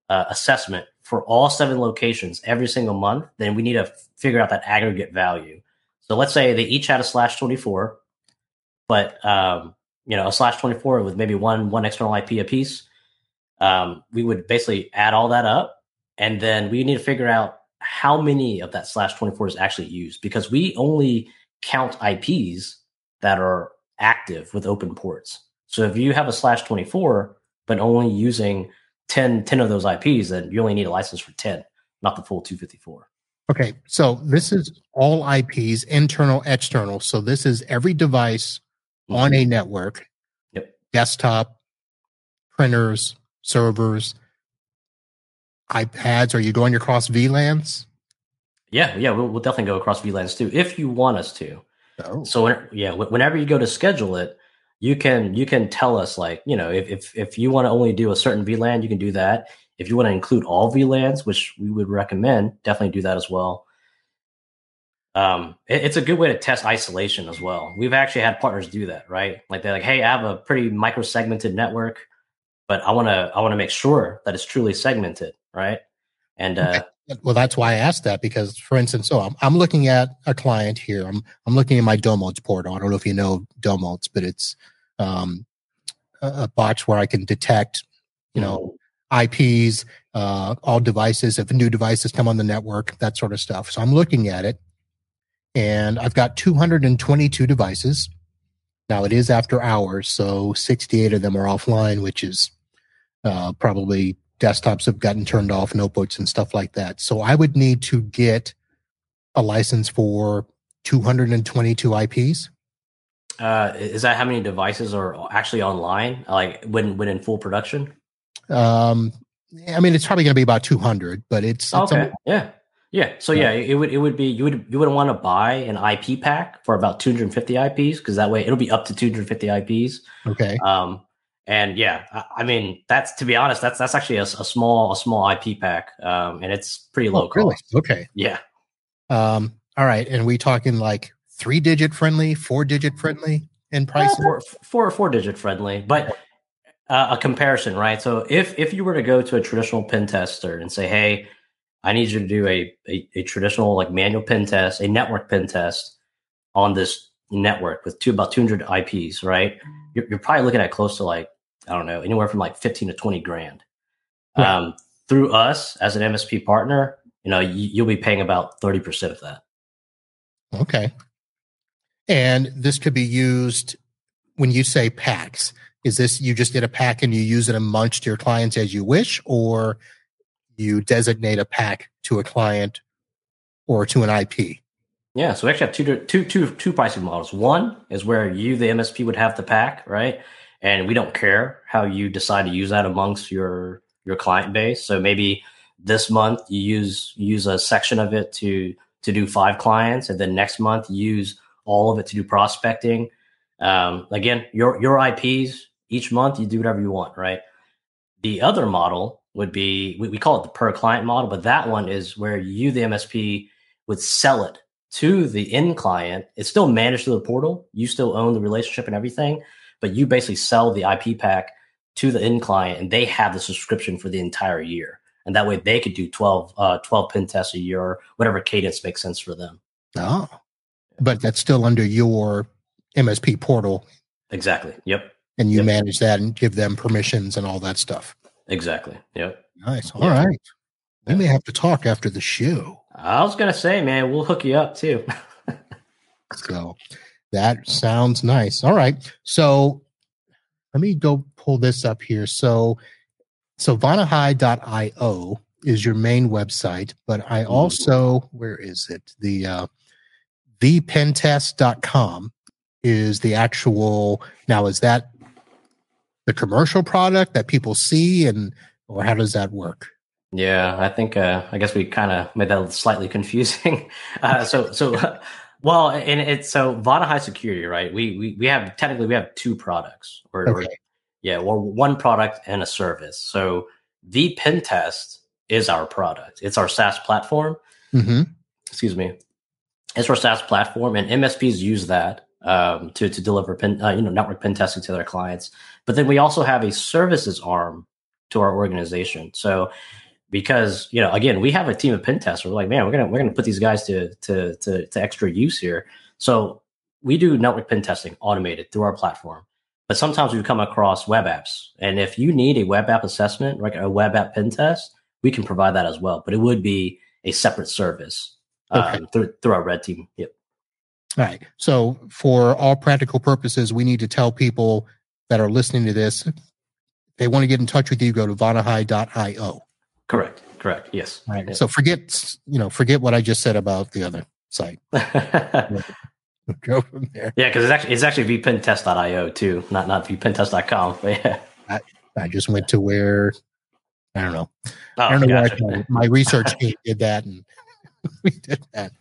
uh, assessment for all seven locations every single month, then we need to figure out that aggregate value. So let's say they each had a slash 24, but um, you know, a slash 24 with maybe one one external IP a piece. Um, we would basically add all that up, and then we need to figure out how many of that slash 24 is actually used because we only count IPs that are active with open ports. So if you have a slash 24, but only using 10, 10 of those IPs, then you only need a license for 10, not the full 254. Okay. So this is all IPs, internal, external. So this is every device mm-hmm. on a network. Yep. Desktop, printers, servers, iPads. Are you going across VLANs? Yeah, yeah, we'll, we'll definitely go across VLANs too, if you want us to. Oh. So yeah, whenever you go to schedule it, you can you can tell us like you know if if, if you want to only do a certain VLAN, you can do that. If you want to include all VLANs, which we would recommend, definitely do that as well. um, it, it's a good way to test isolation as well. We've actually had partners do that, right? Like they're like, "Hey, I have a pretty micro segmented network, but I want to I want to make sure that it's truly segmented, right?" And uh, well, that's why I asked that because, for instance, so I'm, I'm looking at a client here. I'm I'm looking at my Domotz portal. I don't know if you know Domotz, but it's um, a, a box where I can detect, you know, IPs, uh, all devices, if new devices come on the network, that sort of stuff. So I'm looking at it, and I've got 222 devices. Now it is after hours, so 68 of them are offline, which is uh, probably desktops have gotten turned off, notebooks and stuff like that. So I would need to get a license for 222 IPs. Uh, is that how many devices are actually online, like when when in full production? Um, I mean, it's probably going to be about 200, but it's, it's okay. A, yeah. Yeah. So yeah. yeah, it would it would be you would you would want to buy an IP pack for about 250 IPs because that way it'll be up to 250 IPs. Okay. Um, and yeah, I, I mean that's to be honest, that's that's actually a, a small a small IP pack, um, and it's pretty low oh, really? Okay. Yeah. Um. All right, and we talking like three digit friendly, four digit friendly in price? Uh, four, four four digit friendly, but uh, a comparison, right? So if if you were to go to a traditional pen tester and say, "Hey, I need you to do a, a, a traditional like manual pen test, a network pen test on this network with two about 200 IPs, right? You're, you're probably looking at close to like I don't know, anywhere from like 15 to 20 grand. Um, through us as an MSP partner, you know, you, you'll be paying about 30% of that. Okay. And this could be used when you say packs. Is this you just did a pack and you use it amongst your clients as you wish, or you designate a pack to a client or to an IP? Yeah, so we actually have two, two, two, two pricing models. One is where you, the MSP, would have the pack, right? And we don't care how you decide to use that amongst your your client base. So maybe this month you use use a section of it to to do five clients, and then next month use all of it to do prospecting. Um, again, your your IPs each month you do whatever you want, right? The other model would be we, we call it the per client model, but that one is where you the MSP would sell it to the end client. It's still managed through the portal. You still own the relationship and everything, but you basically sell the IP pack to the end client and they have the subscription for the entire year. And that way they could do 12, uh, 12 pen tests a year or whatever cadence makes sense for them. Oh, but that's still under your MSP portal. Exactly. Yep. And you yep. manage that and give them permissions and all that stuff. Exactly. Yep. Nice. All right. We may have to talk after the show. I was gonna say, man, we'll hook you up too. Let's (laughs) so that sounds nice. All right. So let me go pull this up here. So so vonahi.io is your main website, but I mm-hmm. also where is it? The uh vpentest.com is the actual now is that the commercial product that people see and or how does that work? Yeah, I think uh, I guess we kind of made that slightly (laughs) confusing. Uh, so so (laughs) well, and it's so Vonahi Security, right? We we we have technically we have two products, or, okay. or yeah, well, one product and a service. So vPenTest is our product. It's our SaaS platform. Mm-hmm. Excuse me. It's our SaaS platform, and MSPs use that um, to to deliver pen, uh, you know, network pen testing to their clients. But then we also have a services arm to our organization. So because you know again we have a team of pen testers. We're like man we're gonna we're gonna put these guys to to to, to extra use here. So we do network pen testing automated through our platform but sometimes we come across web apps. And if you need a web app assessment like a web app pen test we can provide that as well but it would be a separate service okay. um, through, through our red team. Yep. All right. So for all practical purposes we need to tell people that are listening to this they want to get in touch with you go to vonahi.io Correct. Correct. Yes. Right. So forget you know forget what I just said about the other site. (laughs) Go from there. Yeah, because it's actually it's actually vpentest.io too, not not vpentest.com. (laughs) But yeah. I, I just went to where I don't know. Oh, I don't know gotcha. where my research team (laughs) did that, and we did that.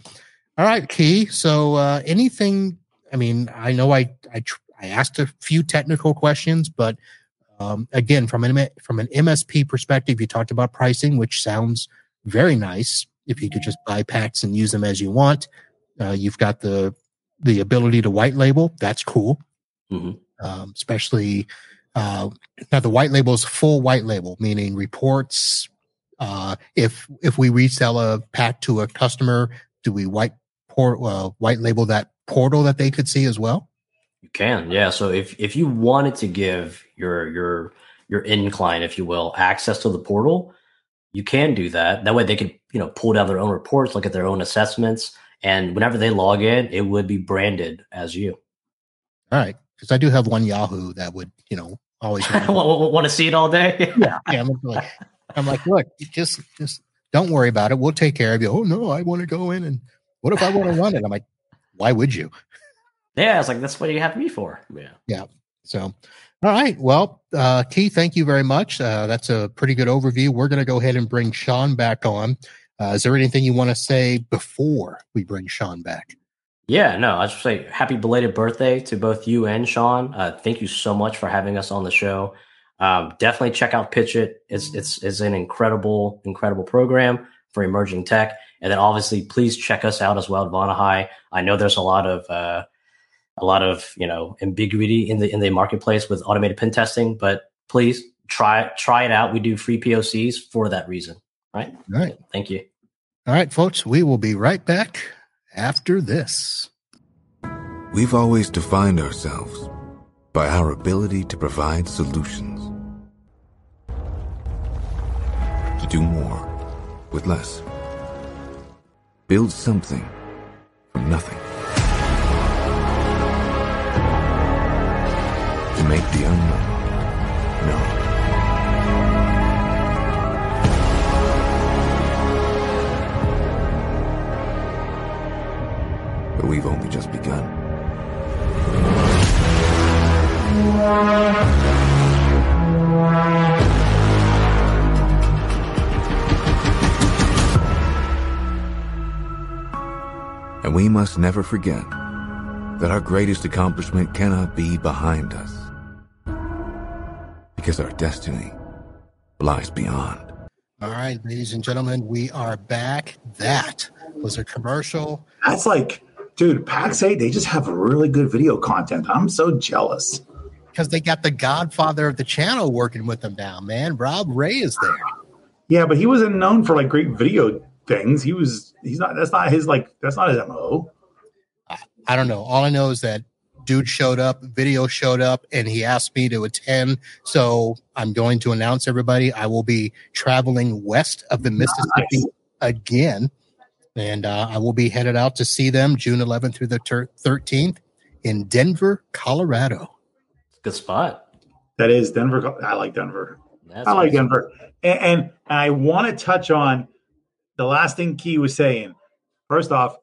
All right, Key. So uh, anything? I mean, I know I I I asked a few technical questions, but um, again, from an from an MSP perspective, you talked about pricing, which sounds very nice. If you could just buy packs and use them as you want, Uh, you've got the the ability to white label. That's cool, mm-hmm. um, especially uh, now the white label is full white label, meaning reports. Uh, if if we resell a pack to a customer, do we white port uh, white label that portal that they could see as well? You can, yeah. So if if you wanted to give your your your incline, if you will, access to the portal, you can do that. That way they could, you know, pull down their own reports, look at their own assessments, and whenever they log in, it would be branded as you. All right, because I do have one Yahoo that would, you know, always (laughs) want to see it all day. (laughs) yeah, yeah. I'm like, I'm like, look, just just don't worry about it. We'll take care of you. Oh no, I want to go in and what if I want to run it? I'm like, why would you? Yeah, I was like that's what you have me for. Yeah. Yeah. So all right. Well, uh, Keith, thank you very much. Uh, that's a pretty good overview. We're going to go ahead and bring Sean back on. Uh, is there anything you want to say before we bring Sean back? Yeah, no, I just say happy belated birthday to both you and Sean. Uh, thank you so much for having us on the show. Um, definitely check out Pitch It. It's, it's, it's an incredible, incredible program for emerging tech. And then obviously, please check us out as well at Vonahi. I know there's a lot of, uh, a lot of you know ambiguity in the in the marketplace with automated pen testing but please try try it out. We do free pocs for that reason right? All right. Thank you. All right folks we will be right back after this. We've always defined ourselves by our ability to provide solutions. To do more with less. Build something from nothing make the unknown known. But we've only just begun. And we must never forget that our greatest accomplishment cannot be behind us because our destiny lies beyond. All right, ladies and gentlemen, we are back. That was a commercial. That's like, dude, Pax8, they just have really good video content. I'm so jealous. Because they got the godfather of the channel working with them now, man. Rob Rae is there. Yeah, but he wasn't known for like great video things. He was, he's not, that's not his, like, that's not his MO. I, I don't know. All I know is that dude showed up, video showed up, and he asked me to attend. So I'm going to announce everybody. I will be traveling west of the Mississippi nice. again, and uh, I will be headed out to see them June 11th through the ter- 13th in Denver, Colorado. Good spot. That is Denver. I like Denver. That's I like awesome. Denver, and, and I want to touch on the last thing Key was saying. First off,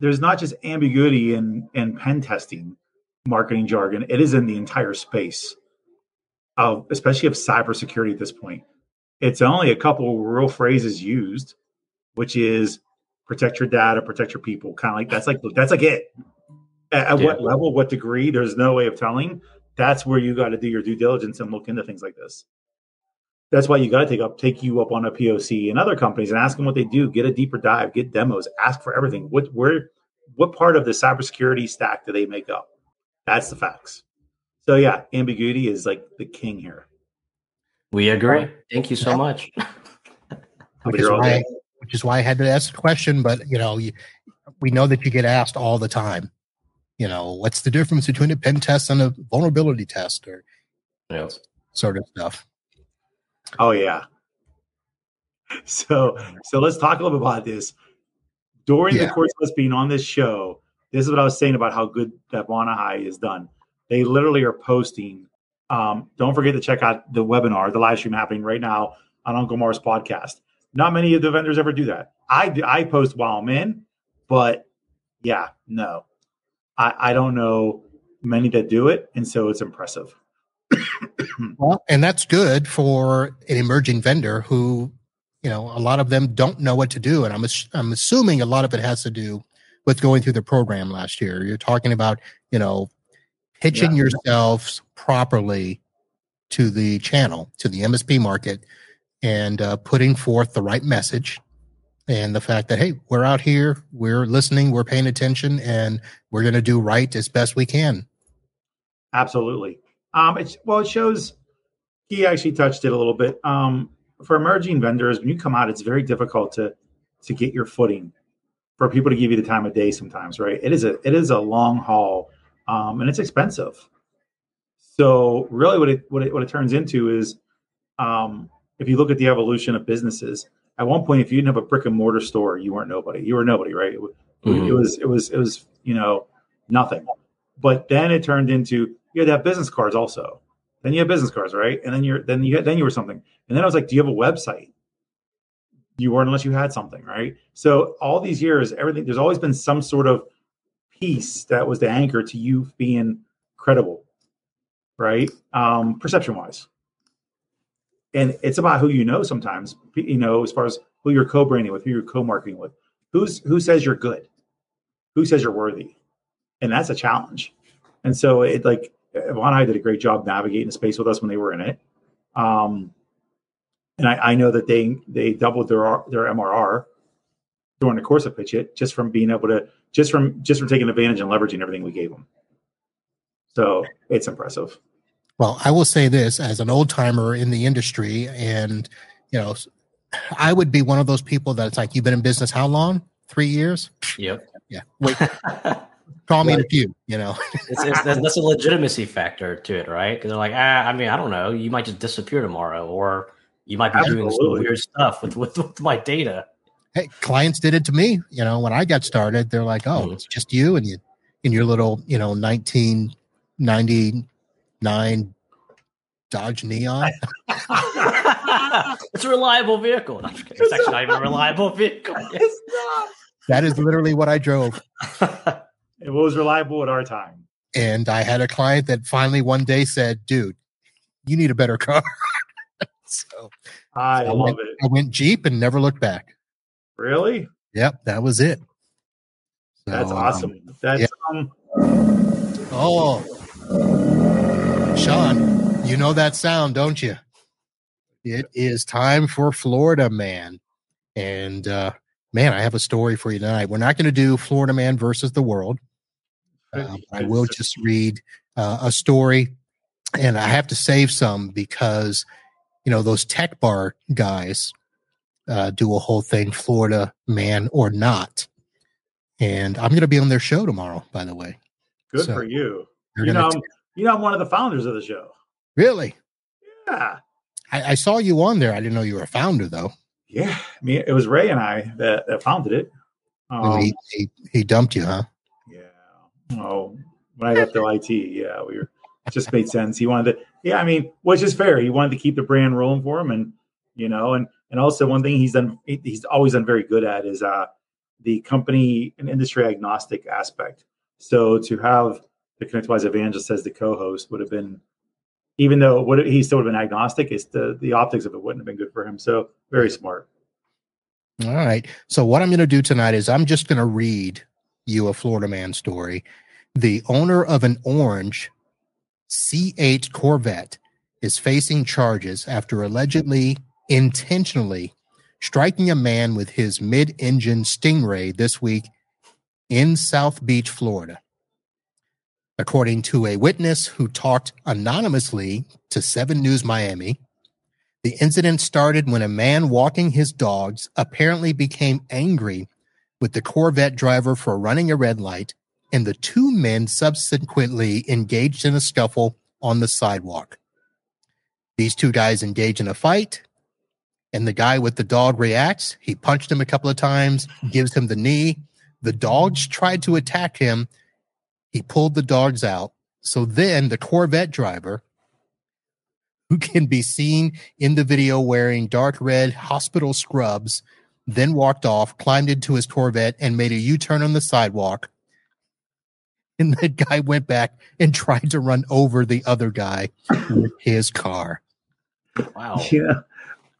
there's not just ambiguity in in pen testing marketing jargon. It is in the entire space of, especially of cybersecurity at this point. It's only a couple real phrases used, which is protect your data, protect your people. Kind of like that's like that's like it. At, at yeah. what level, what degree? There's no way of telling. That's where you got to do your due diligence and look into things like this. That's why you got to take up, take you up on a POC and other companies and ask them what they do. Get a deeper dive, get demos, ask for everything. What where, what part of the cybersecurity stack do they make up? That's the facts. So yeah, ambiguity is like the king here. We agree. Thank you so much. (laughs) which, is why, which is why I had to ask the question, but you know, you, we know that you get asked all the time. You know, what's the difference between a pen test and a vulnerability test, or yes. sort of stuff. Oh yeah. (laughs) So so let's talk a little bit about this. During yeah. the course of us being on this show, this is what I was saying about how good that Vonahi is done. They literally are posting. Um, don't forget to check out the webinar, the live stream happening right now on Uncle Marv's podcast. Not many of the vendors ever do that. I I post while I'm in, but yeah, no, I, I don't know many that do it, and so it's impressive. (coughs) well, and that's good for an emerging vendor who, you know, a lot of them don't know what to do, and I'm I'm assuming a lot of it has to do with going through the program last year. You're talking about, you know, pitching yeah. yourselves properly to the channel, to the MSP market, and uh, putting forth the right message and the fact that hey, we're out here, we're listening, we're paying attention, and we're going to do right as best we can. Absolutely. Um, it's well, it shows. He actually touched it a little bit. Um, for emerging vendors, when you come out, it's very difficult to to get your footing. For people to give you the time of day, sometimes, right? It is a it is a long haul, um, and it's expensive. So really, what it what it what it turns into is, um, if you look at the evolution of businesses, at one point, if you didn't have a brick and mortar store, you weren't nobody. You were nobody, right? It, mm-hmm. it was it was it was you know nothing. But then it turned into you had to have business cards also. Then you have business cards, right? And then you're then you had, then you were something. And then I was like, do you have a website? You weren't unless you had something, right? So all these years, everything there's always been some sort of piece that was the anchor to you being credible right? Um, perception wise. And it's about who you know sometimes, you know, as far as who you're co branding with, who you're co marketing with. Who's who says you're good? Who says you're worthy? And that's a challenge. And so it like I did a great job navigating the space with us when they were in it. Um, and I, I know that they they doubled their their MRR during the course of pitch it just from being able to just from just from taking advantage and leveraging everything we gave them. So it's impressive. Well, I will say this as an old timer in the industry, and you know, I would be one of those people that's like, "You've been in business how long? Three years? Yep. Yeah. Wait. (laughs) Call me in a few. You know, it's, it's, that's a legitimacy factor to it, right? Because they're like, ah, I mean, I don't know. You might just disappear tomorrow, or you might be Absolutely. doing some weird stuff with, with, with my data. Hey, clients did it to me. You know, when I got started, they're like, "Oh, mm-hmm. it's just you and you in your little, you know, nineteen ninety nine Dodge Neon. (laughs) it's a reliable vehicle. It's actually not even a reliable vehicle. (laughs) It's not. That is literally what I drove. (laughs) it was reliable at our time. And I had a client that finally one day said, dude, you need a better car. So I, so love went, it. I went Jeep and never looked back. Really? Yep, that was it. So, That's awesome. Um, That's yeah. um Oh, Sean, you know that sound, don't you? It is time for Florida Man. And uh, man, I have a story for you tonight. We're not going to do Florida Man versus the world. Uh, I will just read uh, a story, and I have to save some because you know those tech bar guys uh, do a whole thing, Florida Man or not, and I'm going to be on their show tomorrow. By the way, Good so for you. You know, t- you know, I'm one of the founders of the show. Really? Yeah. I, I, saw you on there. I didn't know you were a founder, though. Yeah, me. It was Ray and I that, that founded it. Um, he, he, he dumped you, huh? Yeah. Oh, when I left the IT, yeah, we were. Just made sense. He wanted to. Yeah, I mean, which is fair. He wanted to keep the brand rolling for him, and you know, and and also one thing he's done. He's always done very good at is uh the company and industry agnostic aspect. So to have the ConnectWise evangelist as the co-host would have been, even though would he still would have been agnostic, it's the the optics of it wouldn't have been good for him. So very smart. All right. So what I'm going to do tonight is I'm just going to read you a Florida man story. The owner of an orange C8 Corvette is facing charges after allegedly intentionally striking a man with his mid-engine Stingray this week in South Beach, Florida. According to a witness who talked anonymously to 7 News Miami, the incident started when a man walking his dogs apparently became angry with the Corvette driver for running a red light, and the two men subsequently engaged in a scuffle on the sidewalk. These two guys engage in a fight, and the guy with the dog reacts. He punched him a couple of times, gives him the knee. The dogs tried to attack him, he pulled the dogs out. So then the Corvette driver, who can be seen in the video wearing dark red hospital scrubs, then walked off, climbed into his Corvette, and made a U turn on the sidewalk. And the guy went back and tried to run over the other guy with his car. Wow. Yeah.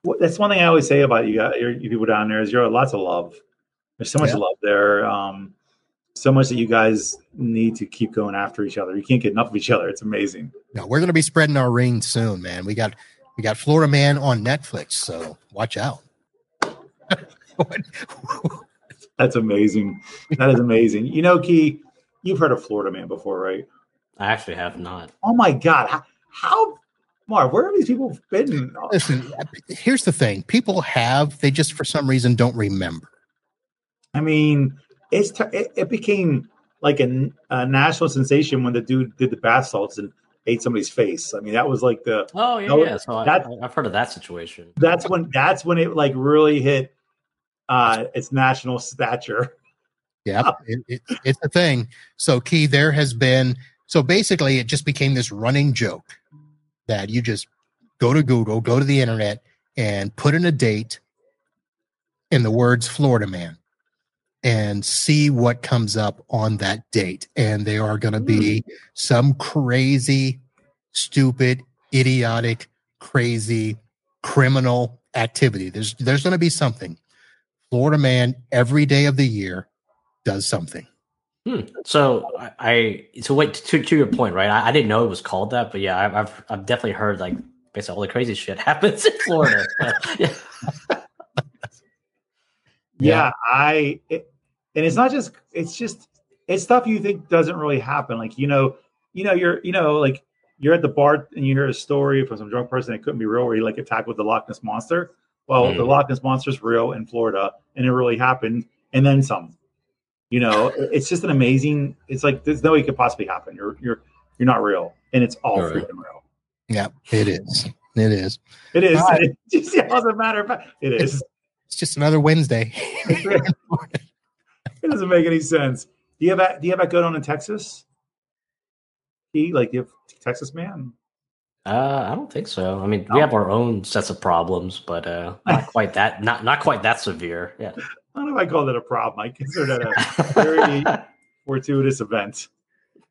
Well, that's one thing I always say about you guys, you people down there is you're lots of love. There's so much yeah. love there. Um, so much that you guys need to keep going after each other. You can't get enough of each other. It's amazing. No, we're going to be spreading our ring soon, man. We got we got Florida Man on Netflix, so watch out. (laughs) That's amazing. That is amazing. You know, Key, you've heard of Florida Man before, right? I actually have not. Oh my God. How, how Mark, where have these people been? Listen, here's the thing people have, they just for some reason don't remember. I mean, it's t- it, it, became like a, a, national sensation when the dude did the bath salts and ate somebody's face. I mean, that was like the oh yeah, yeah. So that, I, have heard of that situation. That's when that's when it like really hit uh its national stature. Yeah, it, it, it's a thing. So, Key, there has been so basically, it just became this running joke that you just go to Google, go to the internet, and put in a date in the words Florida man and see what comes up on that date. And they are going to be hmm. some crazy, stupid, idiotic, crazy, criminal activity. There's there's going to be something. Florida man every day of the year does something. Hmm. So I so wait to to your point, right? I, I didn't know it was called that, but yeah, I, have I've definitely heard like basically all the crazy shit (laughs) happens in Florida. yeah. (laughs) yeah, I it, and it's not just it's just it's stuff you think doesn't really happen. Like you know, you know, you're you know like you're at the bar and you hear a story from some drunk person that couldn't be real, where he like attacked with the Loch Ness monster. Well, mm. the Loch Ness monster is real in Florida, and it really happened, and then some. You know, it's just an amazing. It's like there's no way it could possibly happen. You're you're you're not real, and it's all right. freaking real. Yeah, it is. It is. It is. Right. (laughs) It, just, it doesn't matter. It is. It's just another Wednesday. (laughs) (laughs) it doesn't make any sense. Do you have that? Do you have that going on in Texas? He like you have Texas man. Uh, I don't think so. I mean, no. we have our own sets of problems, but uh, not quite that not not quite that severe. Yeah. I don't know if I call that a problem. I consider that a very (laughs) fortuitous event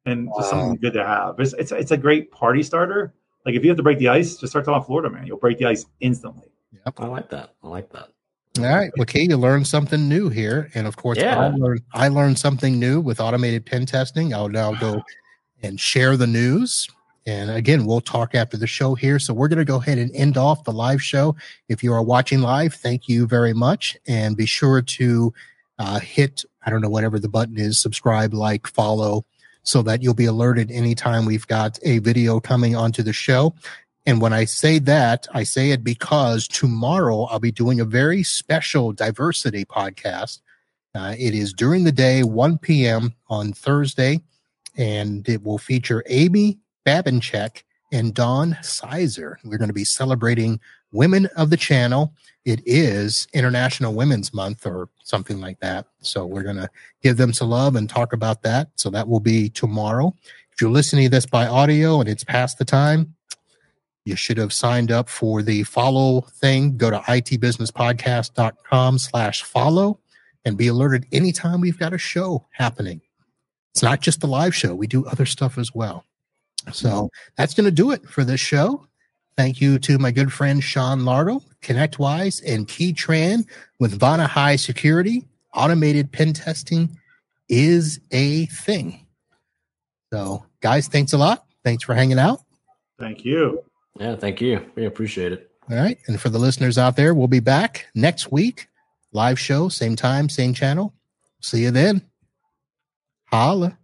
and just wow. something good to have. It's, it's, it's a great party starter. Like if you have to break the ice, just start talking Florida, man. You'll break the ice instantly. Yep, I like that. I like that. All right. Well, Kate, you learned something new here. And of course, yeah. I, learned, I learned something new with automated pen testing. I'll now go (sighs) and share the news and again, we'll talk after the show here. So we're going to go ahead and end off the live show. If you are watching live, thank you very much. And be sure to uh, hit, I don't know, whatever the button is, subscribe, like, follow, so that you'll be alerted anytime we've got a video coming onto the show. And when I say that, I say it because tomorrow I'll be doing a very special diversity podcast. Uh, it is during the day, 1 p.m. on Thursday, and it will feature Amy Babinchak and Dawn Sizer. We're going to be celebrating women of the channel. It is International Women's Month or something like that. So we're going to give them some love and talk about that. So that will be tomorrow. If you're listening to this by audio and it's past the time, you should have signed up for the follow thing. Go to itbusinesspodcast.com slash follow and be alerted anytime we've got a show happening. It's not just the live show. We do other stuff as well. So that's going to do it for this show. Thank you to my good friend Sean Lardo, ConnectWise, and Keytran with Vonahi Security. Automated pen testing is a thing. So, guys, thanks a lot. Thanks for hanging out. Thank you. Yeah, thank you. We appreciate it. All right. And for the listeners out there, we'll be back next week. Live show, same time, same channel. See you then. Holla.